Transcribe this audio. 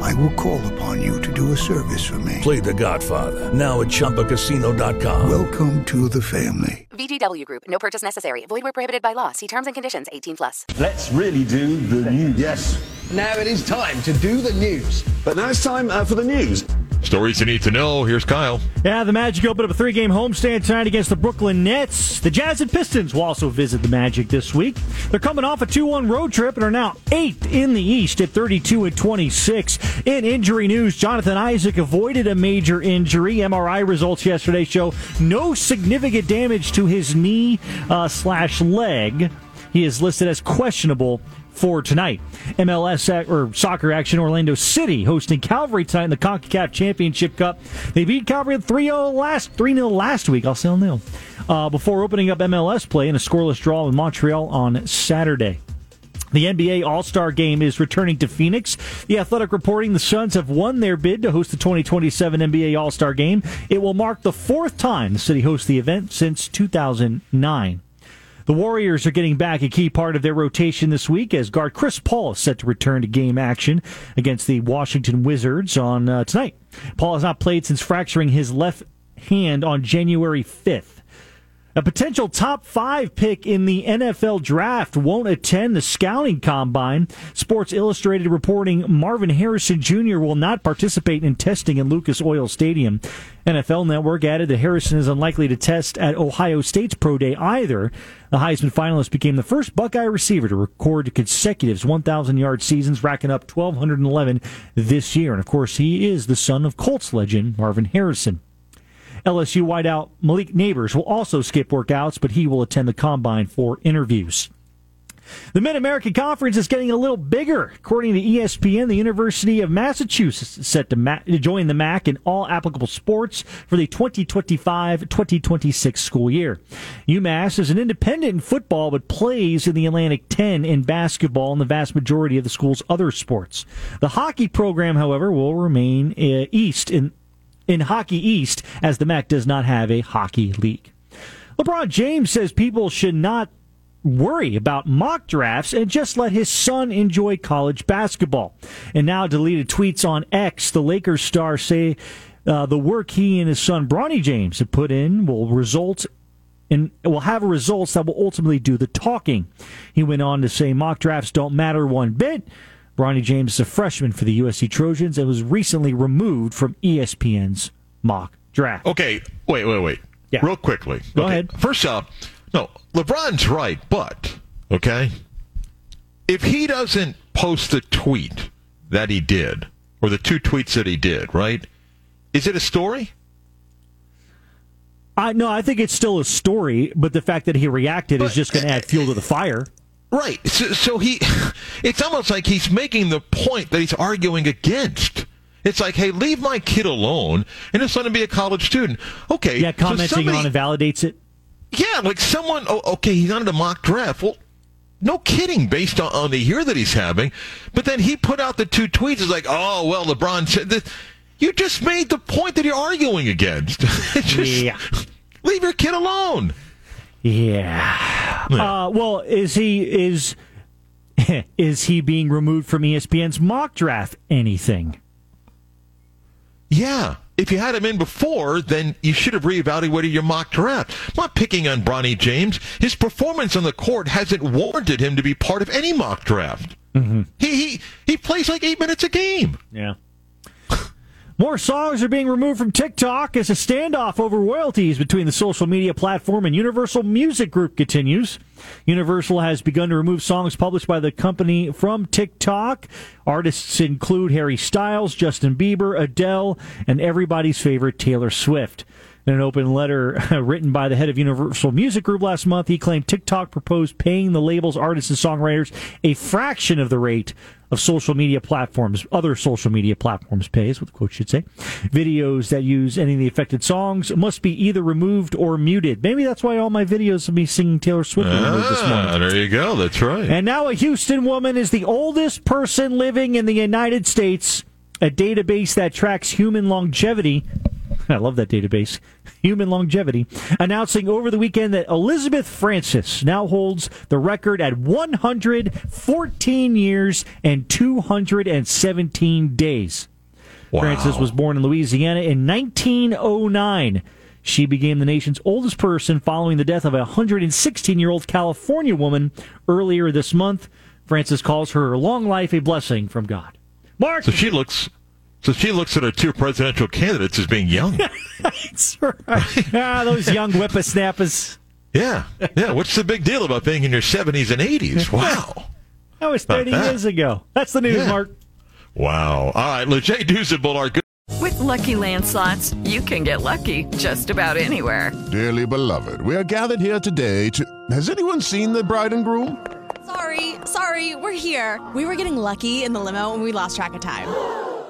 I will call upon you to do a service for me. Play The Godfather now at ChumbaCasino.com. Welcome to the family. VGW Group. No purchase necessary. Void where prohibited by law. See terms and conditions. 18 plus. Let's really do the news. Yes. Now it is time to do the news. But now it's time uh, for the news. Stories you need to know. Here's Kyle. Yeah, the Magic open up a three game homestand tonight against the Brooklyn Nets. The Jazz and Pistons will also visit the Magic this week. They're coming off a 2 1 road trip and are now eighth in the East at 32 and 26. In injury news, Jonathan Isaac avoided a major injury. MRI results yesterday show no significant damage to his knee uh, slash leg. He is listed as questionable for tonight. MLS or soccer action Orlando City hosting Cavalry tonight in the CONCACAF Championship Cup. They beat Cavalry 3-0 last 3-0 last week. I'll say nil. Uh, before opening up MLS play in a scoreless draw in Montreal on Saturday. The NBA All Star Game is returning to Phoenix. The Athletic reporting the Suns have won their bid to host the 2027 NBA All Star Game. It will mark the fourth time the city hosts the event since 2009. The Warriors are getting back a key part of their rotation this week as guard Chris Paul is set to return to game action against the Washington Wizards on uh, tonight. Paul has not played since fracturing his left hand on January 5th. A potential top five pick in the NFL draft won't attend the scouting combine. Sports Illustrated reporting Marvin Harrison Jr. will not participate in testing in Lucas Oil Stadium. NFL Network added that Harrison is unlikely to test at Ohio State's Pro Day either. The Heisman finalist became the first Buckeye receiver to record consecutive 1,000 yard seasons, racking up 1,211 this year. And of course, he is the son of Colts legend Marvin Harrison. LSU wideout Malik Nabers will also skip workouts, but he will attend the combine for interviews. The Mid American Conference is getting a little bigger. According to ESPN, the University of Massachusetts is set to, ma- to join the MAC in all applicable sports for the 2025 2026 school year. UMass is an independent in football but plays in the Atlantic 10 in basketball and the vast majority of the school's other sports. The hockey program, however, will remain uh, east in in Hockey East, as the MAC does not have a hockey league. LeBron James says people should not worry about mock drafts and just let his son enjoy college basketball. And now deleted tweets on X, the Lakers star say uh, the work he and his son Bronny James have put in will result in will have results that will ultimately do the talking. He went on to say mock drafts don't matter one bit. Bronny James is a freshman for the USC Trojans and was recently removed from ESPN's mock draft. Okay, wait, wait, wait. Yeah. Real quickly. Go okay. ahead. First off, no, LeBron's right, but, okay, if he doesn't post the tweet that he did, or the two tweets that he did, right, is it a story? I no, I think it's still a story, but the fact that he reacted But- is just going to add fuel to the fire. Right. So, so he, it's almost like he's making the point that he's arguing against. It's like, hey, leave my kid alone and just let him be a college student. Okay. Yeah, so commenting somebody- on it validates it. Yeah, like someone, oh, okay, he's on the mock draft. Well, no kidding, based on, on the year that he's having. But then he put out the two tweets. It's like, oh, well, LeBron said this. You just made the point that you're arguing against. just Yeah. leave your kid alone. Yeah. Yeah. Uh, well, is he is is he being removed from ESPN's mock draft? Anything? Yeah. If you had him in before, then you should have reevaluated your mock draft. I'm not picking on Bronny James. His performance on the court hasn't warranted him to be part of any mock draft. Mm-hmm. He, he he plays like eight minutes a game. Yeah. More songs are being removed from TikTok as a standoff over royalties between the social media platform and Universal Music Group continues. Universal has begun to remove songs published by the company from TikTok. Artists include Harry Styles, Justin Bieber, Adele, and everybody's favorite Taylor Swift. In an open letter written by the head of Universal Music Group last month, he claimed TikTok proposed paying the label's artists and songwriters a fraction of the rate of social media platforms, other social media platforms pay, is what the quote should say. Videos that use any of the affected songs must be either removed or muted. Maybe that's why all my videos of me singing Taylor Swift removed this morning. Ah, there you go. That's right. And now a Houston woman is the oldest person living in the United States. A database that tracks human longevity. I love that database. Human longevity. Announcing over the weekend that Elizabeth Francis now holds the record at 114 years and 217 days. Wow. Francis was born in Louisiana in 1909. She became the nation's oldest person following the death of a 116 year old California woman earlier this month. Francis calls her long life a blessing from God. Mark! So she looks. So she looks at her two presidential candidates as being young. That's right. ah, those young whippersnappers. yeah, yeah. What's the big deal about being in your seventies and eighties? Wow, That was 30 that. years ago. That's the news, Yeah. Mark. wow. All right, Lejay Dusenbull, good. With Lucky Land slots, you can get lucky just about anywhere. Dearly beloved, we are gathered here today to. Has anyone seen the bride and groom? Sorry, sorry, we're here. We were getting lucky in the limo and we lost track of time.